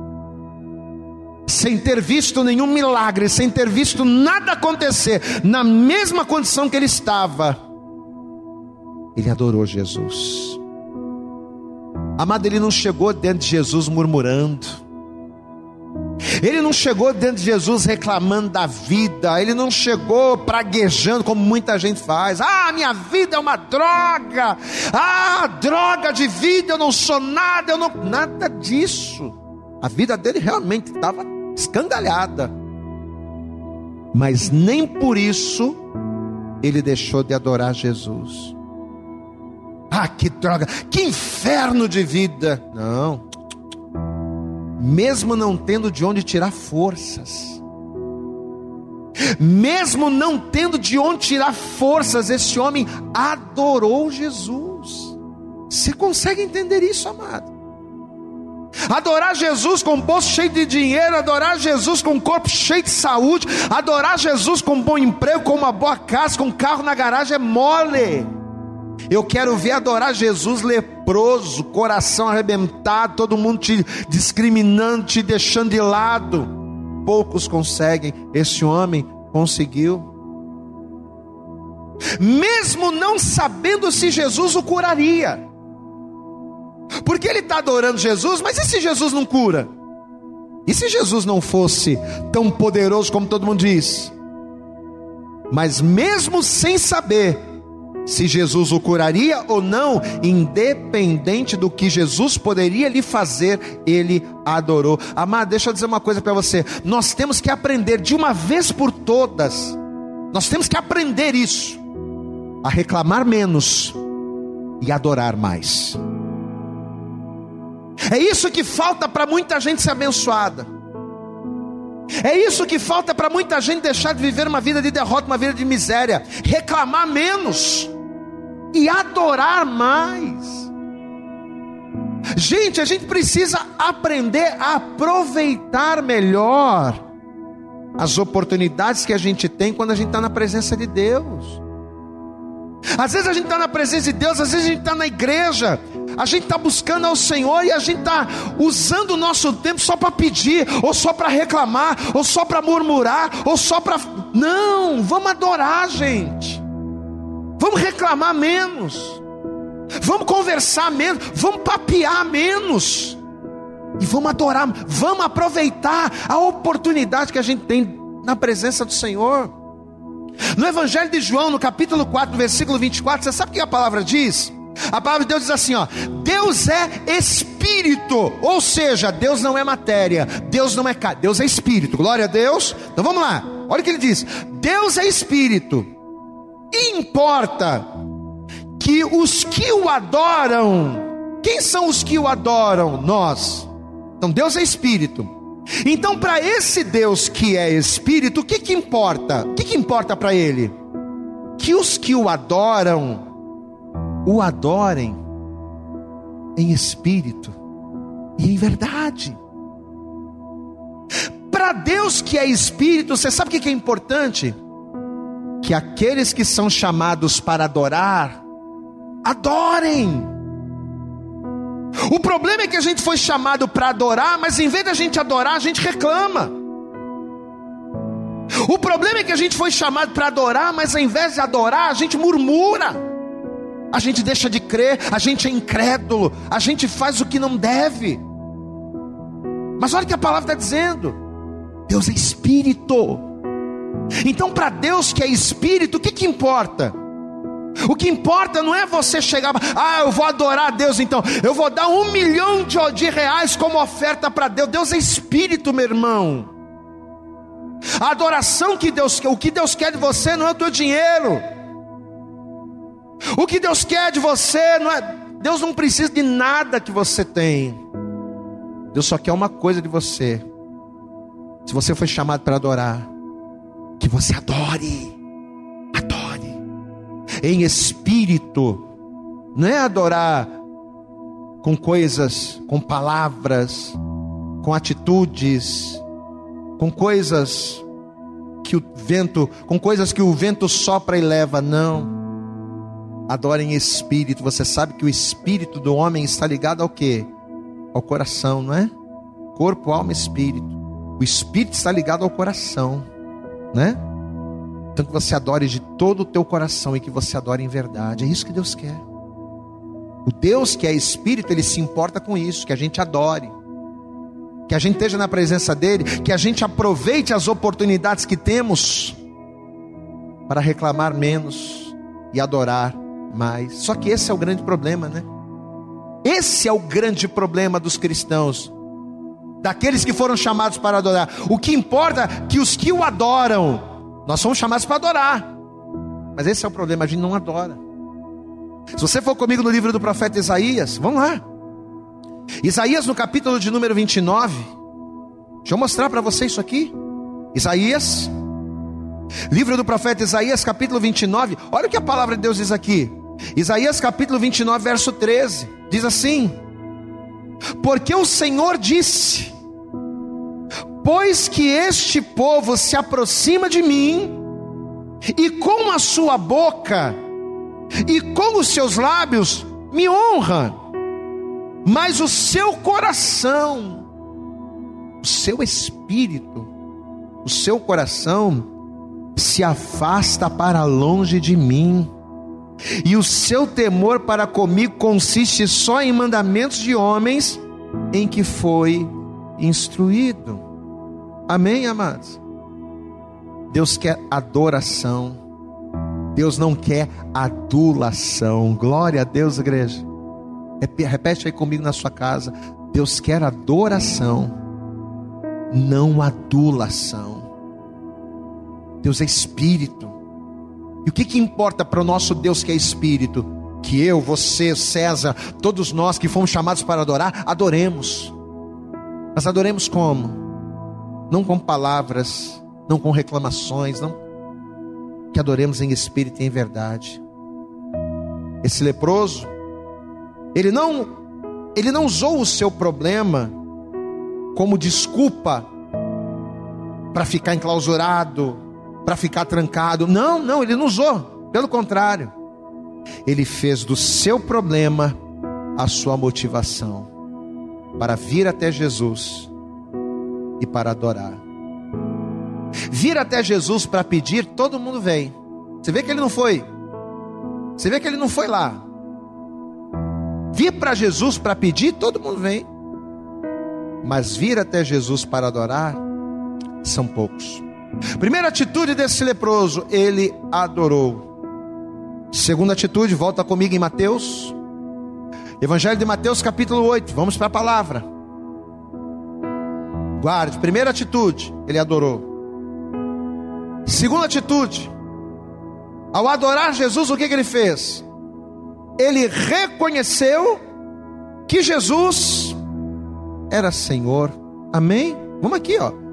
sem ter visto nenhum milagre, sem ter visto nada acontecer, na mesma condição que ele estava, ele adorou Jesus. Amado, ele não chegou dentro de Jesus murmurando, ele não chegou dentro de Jesus reclamando da vida, ele não chegou praguejando como muita gente faz. Ah, minha vida é uma droga. Ah, droga de vida, eu não sou nada, eu não nada disso. A vida dele realmente estava escangalhada. Mas nem por isso ele deixou de adorar Jesus. Ah, que droga, que inferno de vida. Não mesmo não tendo de onde tirar forças, mesmo não tendo de onde tirar forças, esse homem adorou Jesus. Você consegue entender isso, amado? Adorar Jesus com bolso cheio de dinheiro, adorar Jesus com corpo cheio de saúde, adorar Jesus com um bom emprego, com uma boa casa, com um carro na garagem é mole. Eu quero ver adorar Jesus leproso, coração arrebentado, todo mundo te discriminando, te deixando de lado. Poucos conseguem, esse homem conseguiu. Mesmo não sabendo se Jesus o curaria. Porque ele está adorando Jesus, mas e se Jesus não cura? E se Jesus não fosse tão poderoso como todo mundo diz? Mas mesmo sem saber se Jesus o curaria ou não, independente do que Jesus poderia lhe fazer, ele adorou. Amado, deixa eu dizer uma coisa para você: nós temos que aprender de uma vez por todas, nós temos que aprender isso, a reclamar menos e adorar mais. É isso que falta para muita gente ser abençoada. É isso que falta para muita gente deixar de viver uma vida de derrota, uma vida de miséria. Reclamar menos e adorar mais. Gente, a gente precisa aprender a aproveitar melhor as oportunidades que a gente tem quando a gente está na presença de Deus. Às vezes a gente está na presença de Deus, às vezes a gente está na igreja, a gente está buscando ao Senhor e a gente está usando o nosso tempo só para pedir, ou só para reclamar, ou só para murmurar, ou só para. Não, vamos adorar, gente. Vamos reclamar menos. Vamos conversar menos, vamos papear menos. E vamos adorar, vamos aproveitar a oportunidade que a gente tem na presença do Senhor. No Evangelho de João, no capítulo 4, versículo 24, você sabe o que a palavra diz? A palavra de Deus diz assim: ó, Deus é espírito, ou seja, Deus não é matéria, Deus não é carne, Deus é espírito, glória a Deus. Então vamos lá, olha o que ele diz: Deus é espírito, importa que os que o adoram, quem são os que o adoram? Nós. Então Deus é espírito. Então, para esse Deus que é espírito, o que que importa? O que que importa para ele? Que os que o adoram o adorem em espírito e em verdade. Para Deus que é espírito, você sabe o que é importante? Que aqueles que são chamados para adorar, adorem. O problema é que a gente foi chamado para adorar, mas em vez da gente adorar, a gente reclama. O problema é que a gente foi chamado para adorar, mas ao invés de adorar, a gente murmura a gente deixa de crer, a gente é incrédulo, a gente faz o que não deve. Mas olha o que a palavra está dizendo: Deus é espírito. Então, para Deus que é espírito, o que, que importa? O que importa não é você chegar, ah, eu vou adorar a Deus, então eu vou dar um milhão de, de reais como oferta para Deus. Deus é espírito, meu irmão. A adoração que Deus quer, o que Deus quer de você não é o teu dinheiro. O que Deus quer de você não é. Deus não precisa de nada que você tem. Deus só quer uma coisa de você. Se você foi chamado para adorar, que você adore. Adore. Em espírito. Não é adorar com coisas, com palavras, com atitudes, com coisas que o vento, com coisas que o vento sopra e leva, não. Adora em espírito. Você sabe que o espírito do homem está ligado ao que? Ao coração, não é? Corpo, alma, espírito. O espírito está ligado ao coração, né? Então que você adore de todo o teu coração e que você adore em verdade. É isso que Deus quer. O Deus que é espírito, ele se importa com isso, que a gente adore. Que a gente esteja na presença dele, que a gente aproveite as oportunidades que temos para reclamar menos e adorar mais. Só que esse é o grande problema, né? Esse é o grande problema dos cristãos, daqueles que foram chamados para adorar. O que importa é que os que o adoram, nós somos chamados para adorar. Mas esse é o problema, a gente não adora. Se você for comigo no livro do profeta Isaías, vamos lá. Isaías no capítulo de número 29. Deixa eu mostrar para você isso aqui. Isaías, livro do profeta Isaías, capítulo 29. Olha o que a palavra de Deus diz aqui. Isaías capítulo 29, verso 13, diz assim: Porque o Senhor disse: Pois que este povo se aproxima de mim, e com a sua boca e com os seus lábios me honra, mas o seu coração, o seu espírito, o seu coração se afasta para longe de mim. E o seu temor para comigo consiste só em mandamentos de homens em que foi instruído. Amém, amados? Deus quer adoração. Deus não quer adulação. Glória a Deus, igreja. Repete aí comigo na sua casa. Deus quer adoração, não adulação. Deus é espírito. E o que, que importa para o nosso Deus que é espírito? Que eu, você, César, todos nós que fomos chamados para adorar, adoremos. Mas adoremos como? Não com palavras, não com reclamações, não que adoremos em espírito e em verdade. Esse leproso, ele não ele não usou o seu problema como desculpa para ficar enclausurado, para ficar trancado. Não, não, ele não usou. Pelo contrário, ele fez do seu problema a sua motivação para vir até Jesus e para adorar. Vir até Jesus para pedir, todo mundo vem. Você vê que ele não foi. Você vê que ele não foi lá. Vir para Jesus para pedir, todo mundo vem. Mas vir até Jesus para adorar, são poucos. Primeira atitude desse leproso, ele adorou. Segunda atitude, volta comigo em Mateus. Evangelho de Mateus, capítulo 8. Vamos para a palavra. Guarde. Primeira atitude, ele adorou. Segunda atitude, ao adorar Jesus, o que, que ele fez? Ele reconheceu que Jesus era Senhor. Amém? Vamos aqui, ó.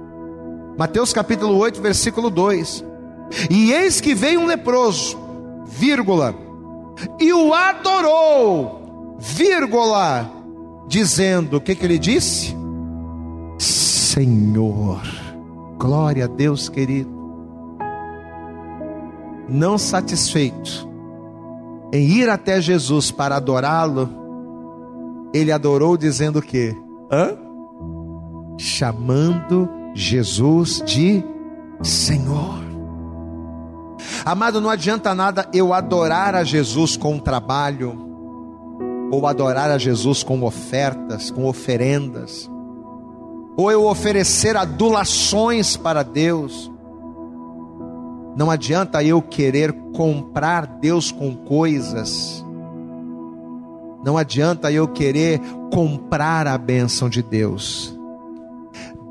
Mateus capítulo 8, versículo 2. E eis que veio um leproso, vírgula, e o adorou, vírgula, dizendo: o que, que ele disse? Senhor. Glória a Deus, querido não satisfeito em ir até Jesus para adorá-lo, ele adorou dizendo o quê? Hã? Chamando Jesus de Senhor. Amado, não adianta nada eu adorar a Jesus com trabalho, ou adorar a Jesus com ofertas, com oferendas, ou eu oferecer adulações para Deus, não adianta eu querer comprar Deus com coisas. Não adianta eu querer comprar a bênção de Deus.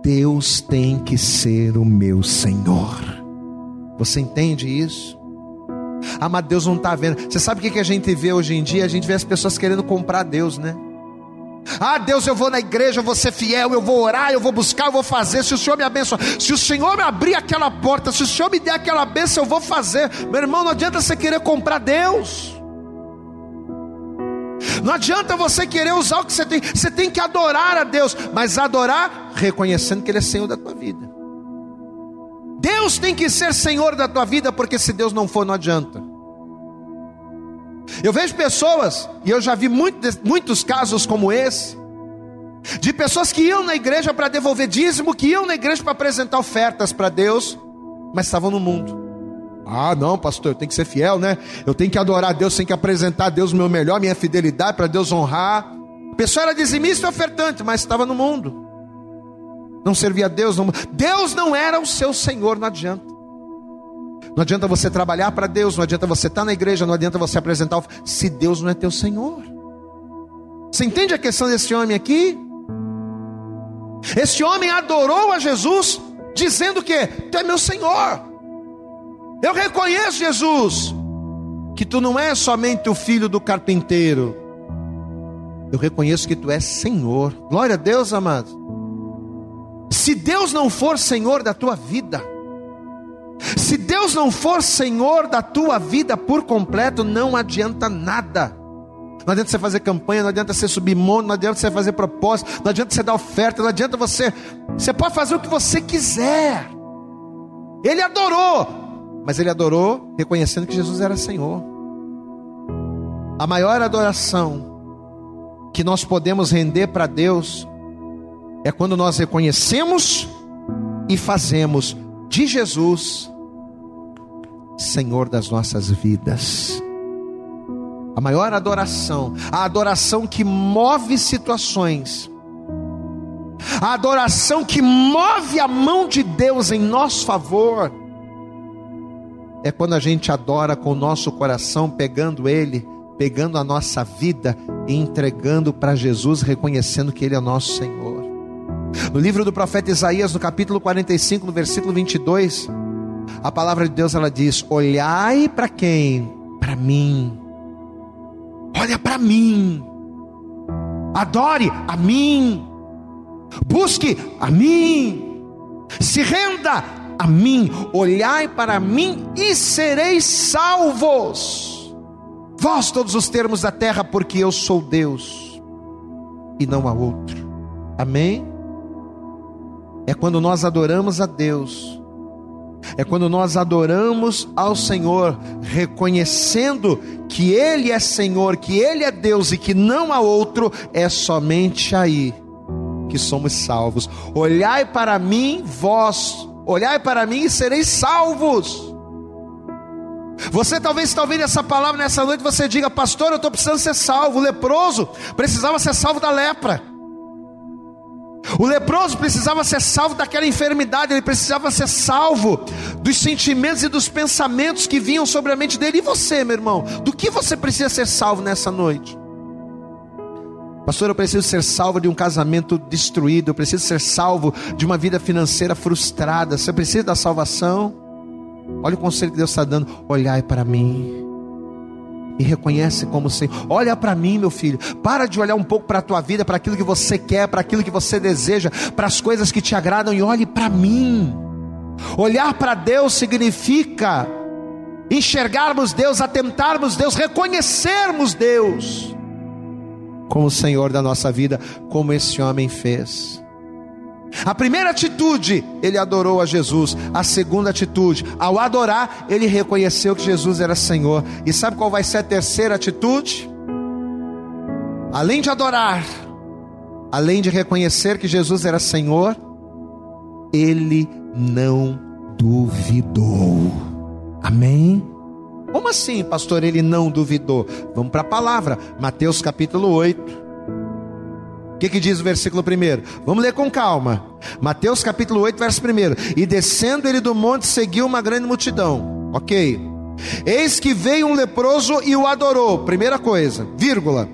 Deus tem que ser o meu Senhor. Você entende isso? Ah, mas Deus não está vendo. Você sabe o que a gente vê hoje em dia? A gente vê as pessoas querendo comprar Deus, né? Ah, Deus, eu vou na igreja, eu vou ser fiel, eu vou orar, eu vou buscar, eu vou fazer. Se o Senhor me abençoar, se o Senhor me abrir aquela porta, se o Senhor me der aquela bênção, eu vou fazer. Meu irmão, não adianta você querer comprar Deus. Não adianta você querer usar o que você tem. Você tem que adorar a Deus, mas adorar reconhecendo que Ele é Senhor da tua vida. Deus tem que ser Senhor da tua vida, porque se Deus não for, não adianta. Eu vejo pessoas, e eu já vi muitos, muitos casos como esse, de pessoas que iam na igreja para devolver dízimo, que iam na igreja para apresentar ofertas para Deus, mas estavam no mundo. Ah, não, pastor, eu tenho que ser fiel, né? Eu tenho que adorar a Deus, tenho que apresentar a Deus o meu melhor, minha fidelidade para Deus honrar. A pessoa era dizimista e ofertante, mas estava no mundo. Não servia a Deus. Não... Deus não era o seu Senhor, não adianta. Não adianta você trabalhar para Deus, não adianta você estar tá na igreja, não adianta você apresentar, se Deus não é teu Senhor. Você entende a questão desse homem aqui? Esse homem adorou a Jesus, dizendo que tu é meu Senhor. Eu reconheço, Jesus, que tu não és somente o filho do carpinteiro. Eu reconheço que tu és Senhor. Glória a Deus, amado. Se Deus não for Senhor da tua vida, se Deus não for Senhor da tua vida por completo, não adianta nada. Não adianta você fazer campanha, não adianta você subir monte, não adianta você fazer propósito, não adianta você dar oferta, não adianta você. Você pode fazer o que você quiser. Ele adorou, mas ele adorou reconhecendo que Jesus era Senhor. A maior adoração que nós podemos render para Deus é quando nós reconhecemos e fazemos de Jesus Senhor das nossas vidas. A maior adoração, a adoração que move situações, a adoração que move a mão de Deus em nosso favor, é quando a gente adora com o nosso coração, pegando Ele, pegando a nossa vida e entregando para Jesus, reconhecendo que Ele é nosso Senhor. No livro do profeta Isaías, no capítulo 45, no versículo 22, a palavra de Deus ela diz: Olhai para quem? Para mim olha para mim, adore a mim, busque a mim, se renda a mim, olhai para mim e sereis salvos. Vós todos os termos da terra, porque eu sou Deus e não há outro. Amém? É quando nós adoramos a Deus é quando nós adoramos ao Senhor, reconhecendo que Ele é Senhor, que Ele é Deus e que não há outro, é somente aí que somos salvos. Olhai para mim, vós, olhai para mim e sereis salvos. Você talvez está ouvindo essa palavra nessa noite, você diga, pastor, eu estou precisando ser salvo. Leproso precisava ser salvo da lepra. O leproso precisava ser salvo daquela enfermidade, ele precisava ser salvo dos sentimentos e dos pensamentos que vinham sobre a mente dele. E você, meu irmão, do que você precisa ser salvo nessa noite? Pastor, eu preciso ser salvo de um casamento destruído, eu preciso ser salvo de uma vida financeira frustrada. Você precisa da salvação? Olha o conselho que Deus está dando: olhai para mim e reconhece como Senhor. Olha para mim, meu filho. Para de olhar um pouco para a tua vida, para aquilo que você quer, para aquilo que você deseja, para as coisas que te agradam e olhe para mim. Olhar para Deus significa enxergarmos Deus, atentarmos Deus, reconhecermos Deus como o Senhor da nossa vida, como esse homem fez. A primeira atitude, ele adorou a Jesus. A segunda atitude, ao adorar, ele reconheceu que Jesus era Senhor. E sabe qual vai ser a terceira atitude? Além de adorar, além de reconhecer que Jesus era Senhor, ele não duvidou. Amém? Como assim, pastor? Ele não duvidou. Vamos para a palavra, Mateus capítulo 8 o que, que diz o versículo 1? Vamos ler com calma. Mateus capítulo 8, verso 1. E descendo ele do monte, seguiu uma grande multidão. Ok. Eis que veio um leproso e o adorou. Primeira coisa, vírgula.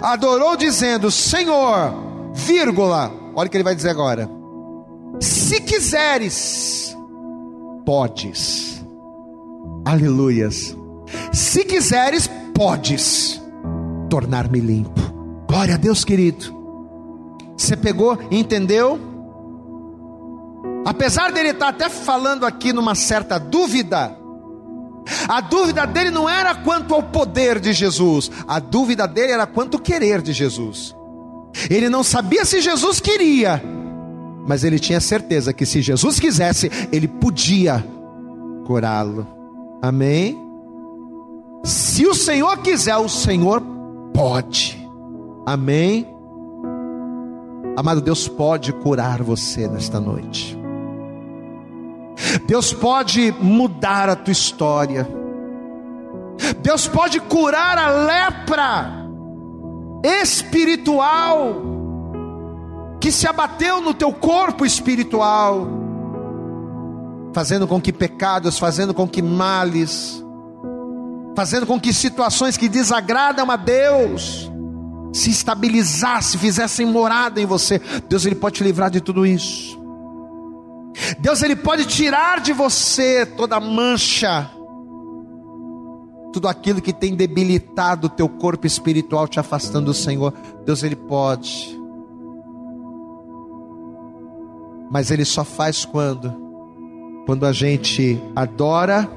Adorou dizendo: Senhor, vírgula. Olha o que ele vai dizer agora. Se quiseres, podes. Aleluias. Se quiseres, podes tornar-me limpo. Glória a Deus, querido. Você pegou entendeu? Apesar dele estar até falando aqui numa certa dúvida, a dúvida dele não era quanto ao poder de Jesus, a dúvida dele era quanto ao querer de Jesus. Ele não sabia se Jesus queria, mas ele tinha certeza que se Jesus quisesse, ele podia curá-lo. Amém? Se o Senhor quiser, o Senhor pode. Amém? Amado, Deus pode curar você nesta noite. Deus pode mudar a tua história. Deus pode curar a lepra espiritual que se abateu no teu corpo espiritual, fazendo com que pecados, fazendo com que males, fazendo com que situações que desagradam a Deus, se estabilizasse, fizessem morada em você, Deus ele pode te livrar de tudo isso. Deus ele pode tirar de você toda mancha, tudo aquilo que tem debilitado o teu corpo espiritual, te afastando do Senhor. Deus ele pode. Mas ele só faz quando quando a gente adora,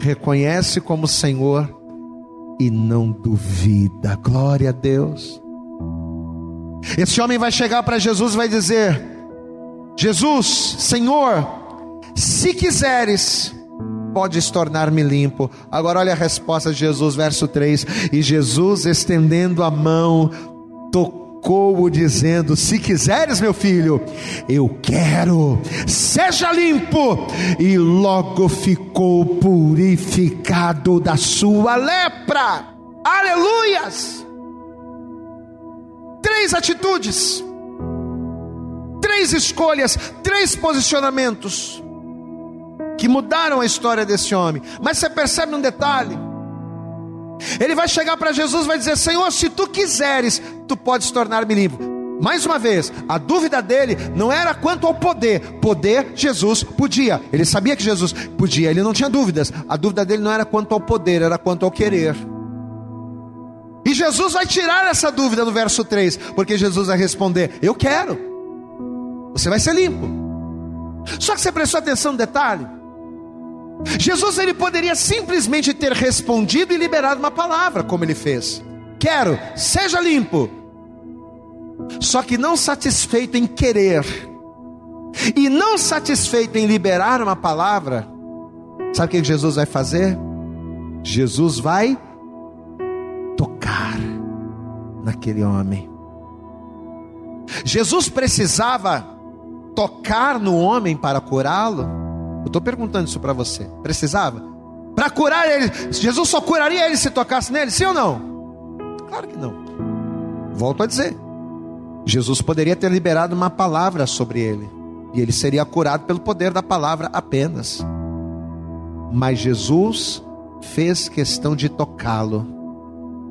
reconhece como Senhor e não duvida. Glória a Deus. Esse homem vai chegar para Jesus e vai dizer: Jesus, Senhor, se quiseres, podes tornar-me limpo. Agora olha a resposta de Jesus, verso 3: E Jesus, estendendo a mão, tocou-o, dizendo: Se quiseres, meu filho, eu quero, seja limpo. E logo ficou purificado da sua lepra. Aleluias! Três atitudes, três escolhas, três posicionamentos que mudaram a história desse homem. Mas você percebe um detalhe? Ele vai chegar para Jesus e vai dizer: Senhor, se tu quiseres, tu podes tornar-me limpo. Mais uma vez, a dúvida dele não era quanto ao poder. Poder, Jesus podia. Ele sabia que Jesus podia, ele não tinha dúvidas. A dúvida dele não era quanto ao poder, era quanto ao querer. E Jesus vai tirar essa dúvida no verso 3, porque Jesus vai responder: Eu quero. Você vai ser limpo. Só que você prestou atenção no detalhe? Jesus ele poderia simplesmente ter respondido e liberado uma palavra, como ele fez. Quero, seja limpo. Só que não satisfeito em querer e não satisfeito em liberar uma palavra, sabe o que Jesus vai fazer? Jesus vai tocar naquele homem. Jesus precisava tocar no homem para curá-lo? Eu estou perguntando isso para você. Precisava? Para curar ele, Jesus só curaria ele se tocasse nele, sim ou não? Claro que não. Volto a dizer. Jesus poderia ter liberado uma palavra sobre ele, e ele seria curado pelo poder da palavra apenas. Mas Jesus fez questão de tocá-lo.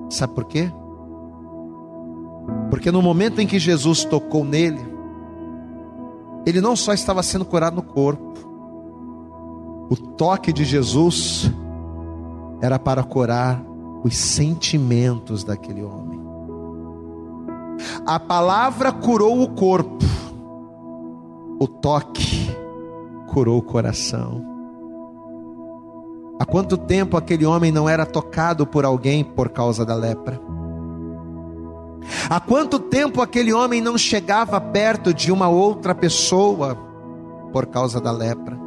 Sabe por quê? Porque no momento em que Jesus tocou nele, ele não só estava sendo curado no corpo, o toque de Jesus era para curar os sentimentos daquele homem. A palavra curou o corpo, o toque curou o coração. Há quanto tempo aquele homem não era tocado por alguém por causa da lepra? Há quanto tempo aquele homem não chegava perto de uma outra pessoa por causa da lepra?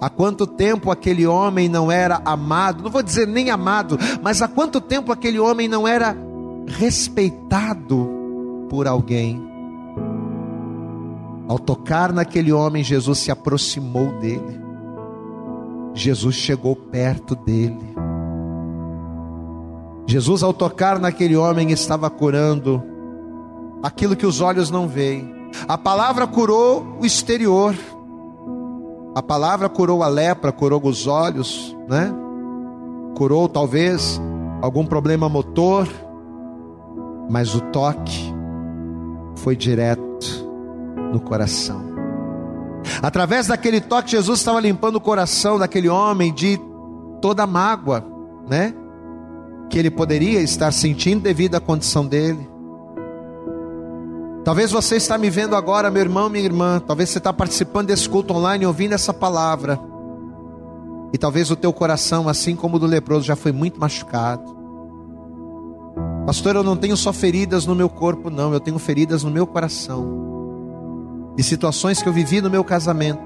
Há quanto tempo aquele homem não era amado, não vou dizer nem amado, mas há quanto tempo aquele homem não era respeitado por alguém? Ao tocar naquele homem, Jesus se aproximou dele, Jesus chegou perto dele. Jesus, ao tocar naquele homem, estava curando aquilo que os olhos não veem. A palavra curou o exterior, a palavra curou a lepra, curou os olhos, né? Curou talvez algum problema motor, mas o toque foi direto no coração. Através daquele toque, Jesus estava limpando o coração daquele homem de toda mágoa, né? Que ele poderia estar sentindo devido à condição dele. Talvez você está me vendo agora, meu irmão, minha irmã. Talvez você está participando desse culto online, ouvindo essa palavra. E talvez o teu coração, assim como o do leproso, já foi muito machucado. Pastor, eu não tenho só feridas no meu corpo, não. Eu tenho feridas no meu coração. De situações que eu vivi no meu casamento.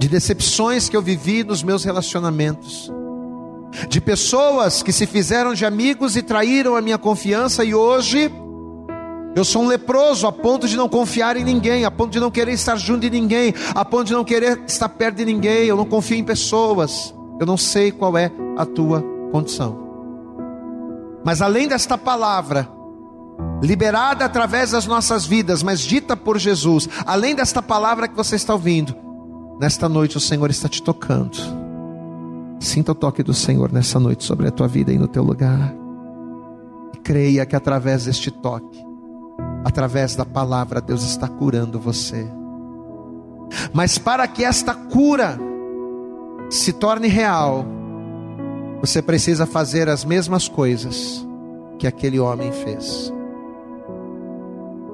De decepções que eu vivi nos meus relacionamentos. De pessoas que se fizeram de amigos e traíram a minha confiança e hoje eu sou um leproso a ponto de não confiar em ninguém, a ponto de não querer estar junto de ninguém, a ponto de não querer estar perto de ninguém. Eu não confio em pessoas. Eu não sei qual é a tua condição. Mas além desta palavra, liberada através das nossas vidas, mas dita por Jesus, além desta palavra que você está ouvindo, nesta noite o Senhor está te tocando. Sinta o toque do Senhor nessa noite sobre a tua vida e no teu lugar. E creia que através deste toque, através da palavra, Deus está curando você. Mas para que esta cura se torne real, você precisa fazer as mesmas coisas que aquele homem fez.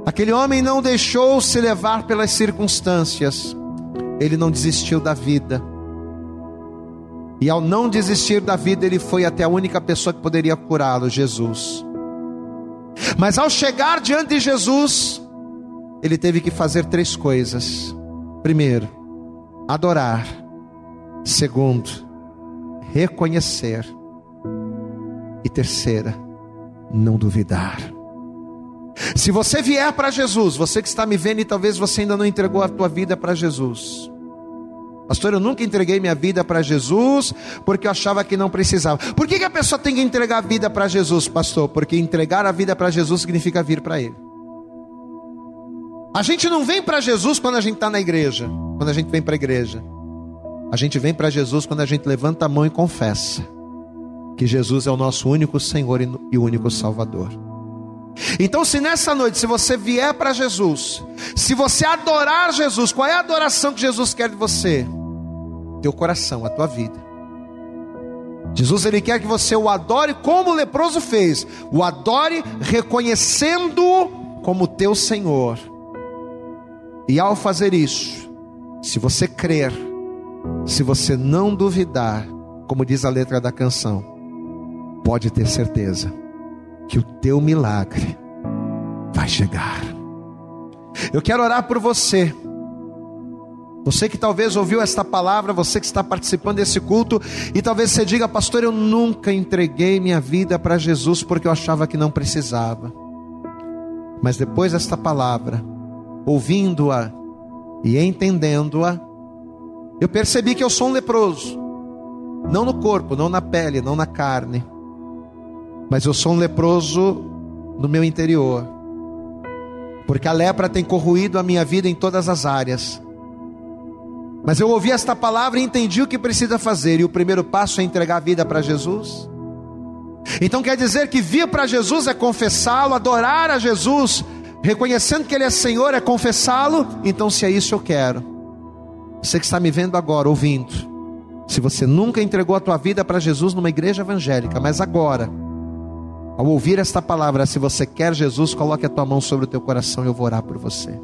Aquele homem não deixou se levar pelas circunstâncias, ele não desistiu da vida. E ao não desistir da vida, ele foi até a única pessoa que poderia curá-lo, Jesus. Mas ao chegar diante de Jesus, ele teve que fazer três coisas. Primeiro, adorar. Segundo, reconhecer. E terceira, não duvidar. Se você vier para Jesus, você que está me vendo e talvez você ainda não entregou a tua vida para Jesus. Pastor, eu nunca entreguei minha vida para Jesus porque eu achava que não precisava. Por que, que a pessoa tem que entregar a vida para Jesus, pastor? Porque entregar a vida para Jesus significa vir para Ele. A gente não vem para Jesus quando a gente está na igreja, quando a gente vem para a igreja. A gente vem para Jesus quando a gente levanta a mão e confessa que Jesus é o nosso único Senhor e único Salvador. Então, se nessa noite, se você vier para Jesus, se você adorar Jesus, qual é a adoração que Jesus quer de você? Teu coração, a tua vida. Jesus ele quer que você o adore como o leproso fez, o adore reconhecendo como teu Senhor. E ao fazer isso, se você crer, se você não duvidar, como diz a letra da canção, pode ter certeza que o teu milagre vai chegar. Eu quero orar por você. Você que talvez ouviu esta palavra, você que está participando desse culto, e talvez você diga, pastor, eu nunca entreguei minha vida para Jesus porque eu achava que não precisava. Mas depois desta palavra, ouvindo-a e entendendo-a, eu percebi que eu sou um leproso, não no corpo, não na pele, não na carne, mas eu sou um leproso no meu interior, porque a lepra tem corroído a minha vida em todas as áreas. Mas eu ouvi esta palavra e entendi o que precisa fazer, e o primeiro passo é entregar a vida para Jesus. Então quer dizer que vir para Jesus é confessá-lo, adorar a Jesus, reconhecendo que Ele é Senhor, é confessá-lo. Então, se é isso eu quero, você que está me vendo agora, ouvindo, se você nunca entregou a tua vida para Jesus numa igreja evangélica, mas agora, ao ouvir esta palavra, se você quer Jesus, coloque a tua mão sobre o teu coração e eu vou orar por você.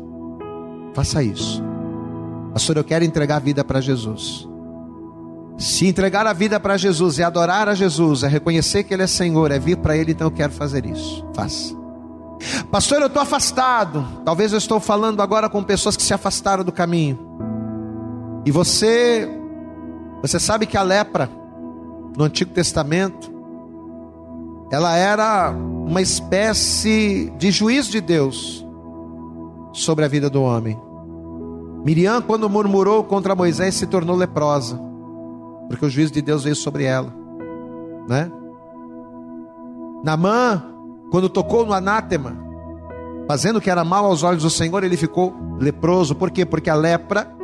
Faça isso. Pastor, eu quero entregar a vida para Jesus. Se entregar a vida para Jesus é adorar a Jesus, é reconhecer que Ele é Senhor, é vir para Ele, então eu quero fazer isso. Faça. Pastor, eu estou afastado. Talvez eu estou falando agora com pessoas que se afastaram do caminho. E você, você sabe que a lepra no Antigo Testamento ela era uma espécie de juiz de Deus sobre a vida do homem. Miriam, quando murmurou contra Moisés, se tornou leprosa, porque o juízo de Deus veio sobre ela, né? Namã, quando tocou no anátema, fazendo o que era mal aos olhos do Senhor, ele ficou leproso. Por quê? Porque a lepra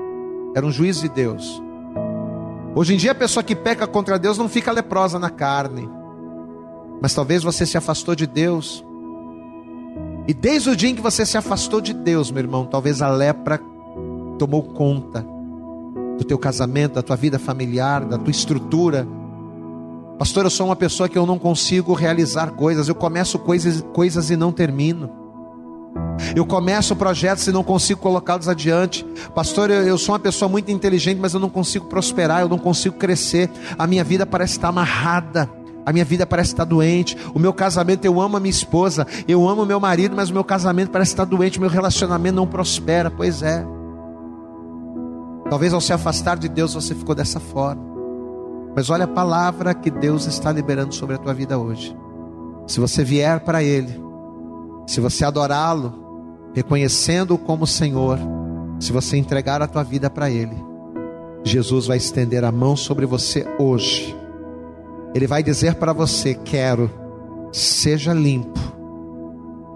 era um juiz de Deus. Hoje em dia, a pessoa que peca contra Deus não fica leprosa na carne mas talvez você se afastou de Deus. E desde o dia em que você se afastou de Deus, meu irmão, talvez a lepra tomou conta do teu casamento, da tua vida familiar, da tua estrutura. Pastor, eu sou uma pessoa que eu não consigo realizar coisas. Eu começo coisas, coisas e não termino. Eu começo projetos e não consigo colocá-los adiante. Pastor, eu, eu, sou uma pessoa muito inteligente, mas eu não consigo prosperar, eu não consigo crescer. A minha vida parece estar amarrada. A minha vida parece estar doente. O meu casamento, eu amo a minha esposa, eu amo meu marido, mas o meu casamento parece estar doente. O meu relacionamento não prospera. Pois é. Talvez ao se afastar de Deus você ficou dessa forma. Mas olha a palavra que Deus está liberando sobre a tua vida hoje. Se você vier para Ele, se você adorá-lo, reconhecendo-o como Senhor, se você entregar a tua vida para Ele, Jesus vai estender a mão sobre você hoje ele vai dizer para você: Quero, seja limpo,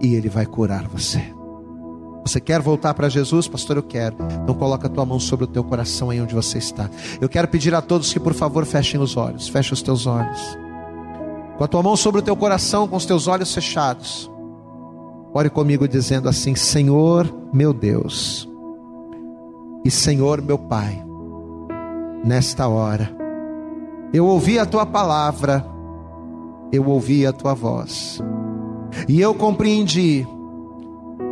e Ele vai curar você. Você quer voltar para Jesus, pastor? Eu quero. Então coloca a tua mão sobre o teu coração aí onde você está. Eu quero pedir a todos que por favor fechem os olhos. Feche os teus olhos. Com a tua mão sobre o teu coração, com os teus olhos fechados. Ore comigo dizendo assim: Senhor, meu Deus, e Senhor, meu Pai, nesta hora eu ouvi a tua palavra, eu ouvi a tua voz, e eu compreendi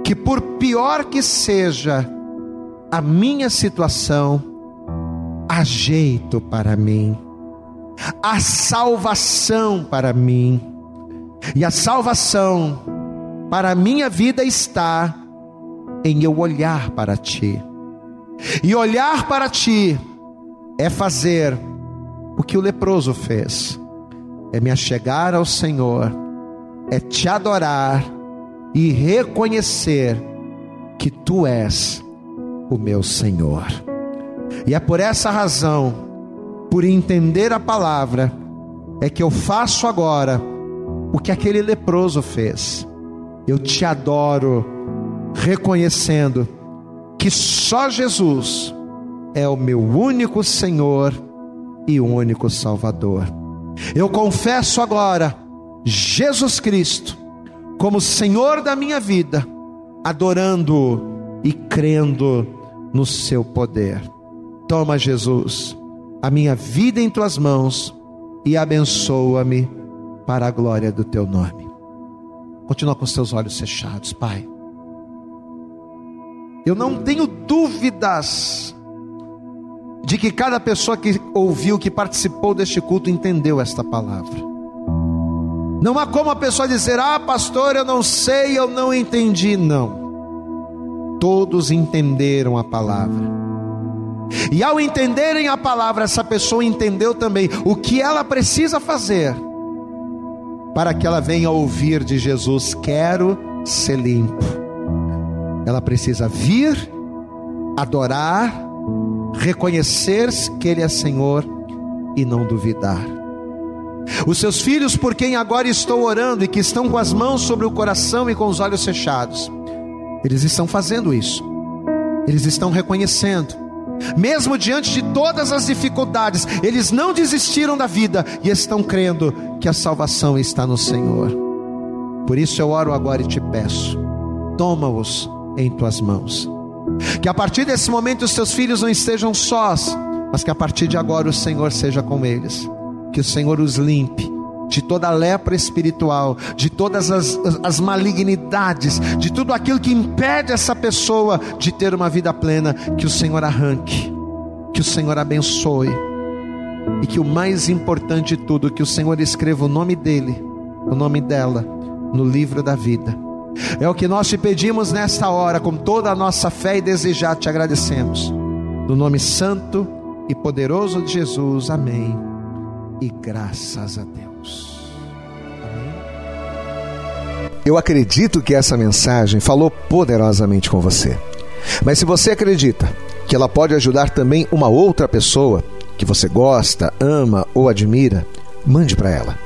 que, por pior que seja a minha situação, há jeito para mim, a salvação para mim. E a salvação para a minha vida está em eu olhar para ti. E olhar para ti é fazer o que o leproso fez, é me achegar ao Senhor, é te adorar e reconhecer que tu és o meu Senhor. E é por essa razão, por entender a palavra, é que eu faço agora o que aquele leproso fez. Eu te adoro, reconhecendo que só Jesus é o meu único Senhor e único Salvador. Eu confesso agora Jesus Cristo como Senhor da minha vida, adorando e crendo no seu poder. Toma, Jesus, a minha vida em tuas mãos e abençoa-me para a glória do teu nome. Continua com os teus olhos fechados, Pai. Eu não tenho dúvidas de que cada pessoa que ouviu, que participou deste culto, entendeu esta palavra. Não há como a pessoa dizer, ah, pastor, eu não sei, eu não entendi. Não. Todos entenderam a palavra. E ao entenderem a palavra, essa pessoa entendeu também o que ela precisa fazer para que ela venha ouvir de Jesus: Quero ser limpo ela precisa vir, adorar, reconhecer que Ele é Senhor e não duvidar. Os seus filhos, por quem agora estou orando e que estão com as mãos sobre o coração e com os olhos fechados, eles estão fazendo isso, eles estão reconhecendo, mesmo diante de todas as dificuldades, eles não desistiram da vida e estão crendo que a salvação está no Senhor. Por isso eu oro agora e te peço, toma-os em tuas mãos. Que a partir desse momento os teus filhos não estejam sós, mas que a partir de agora o Senhor seja com eles. Que o Senhor os limpe de toda a lepra espiritual, de todas as, as malignidades, de tudo aquilo que impede essa pessoa de ter uma vida plena. Que o Senhor arranque, que o Senhor abençoe, e que o mais importante de tudo, que o Senhor escreva o nome dele, o nome dela, no livro da vida é o que nós te pedimos nesta hora, com toda a nossa fé e desejar, te agradecemos. No nome santo e poderoso de Jesus, amém. E graças a Deus. Amém. Eu acredito que essa mensagem falou poderosamente com você. Mas se você acredita que ela pode ajudar também uma outra pessoa que você gosta, ama ou admira, mande para ela.